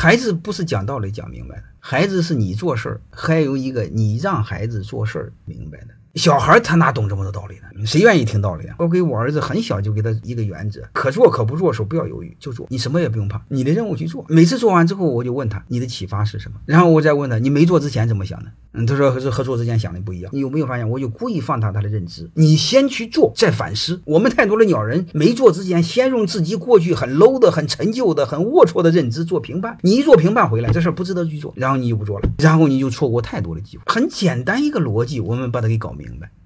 孩子不是讲道理讲明白的，孩子是你做事儿，还有一个你让孩子做事儿明白的。小孩他哪懂这么多道理呢？谁愿意听道理啊？我给我儿子很小就给他一个原则：可做可不做的时候不要犹豫，就做。你什么也不用怕，你的任务去做。每次做完之后，我就问他你的启发是什么，然后我再问他你没做之前怎么想的？嗯，他说和和做之前想的不一样。你有没有发现？我就故意放大他的认知。你先去做，再反思。我们太多的鸟人没做之前，先用自己过去很 low 的、很陈旧的、很龌龊的认知做评判。你一做评判回来，这事儿不值得去做，然后你就不做了，然后你就错过太多的机会。很简单一个逻辑，我们把它给搞明白。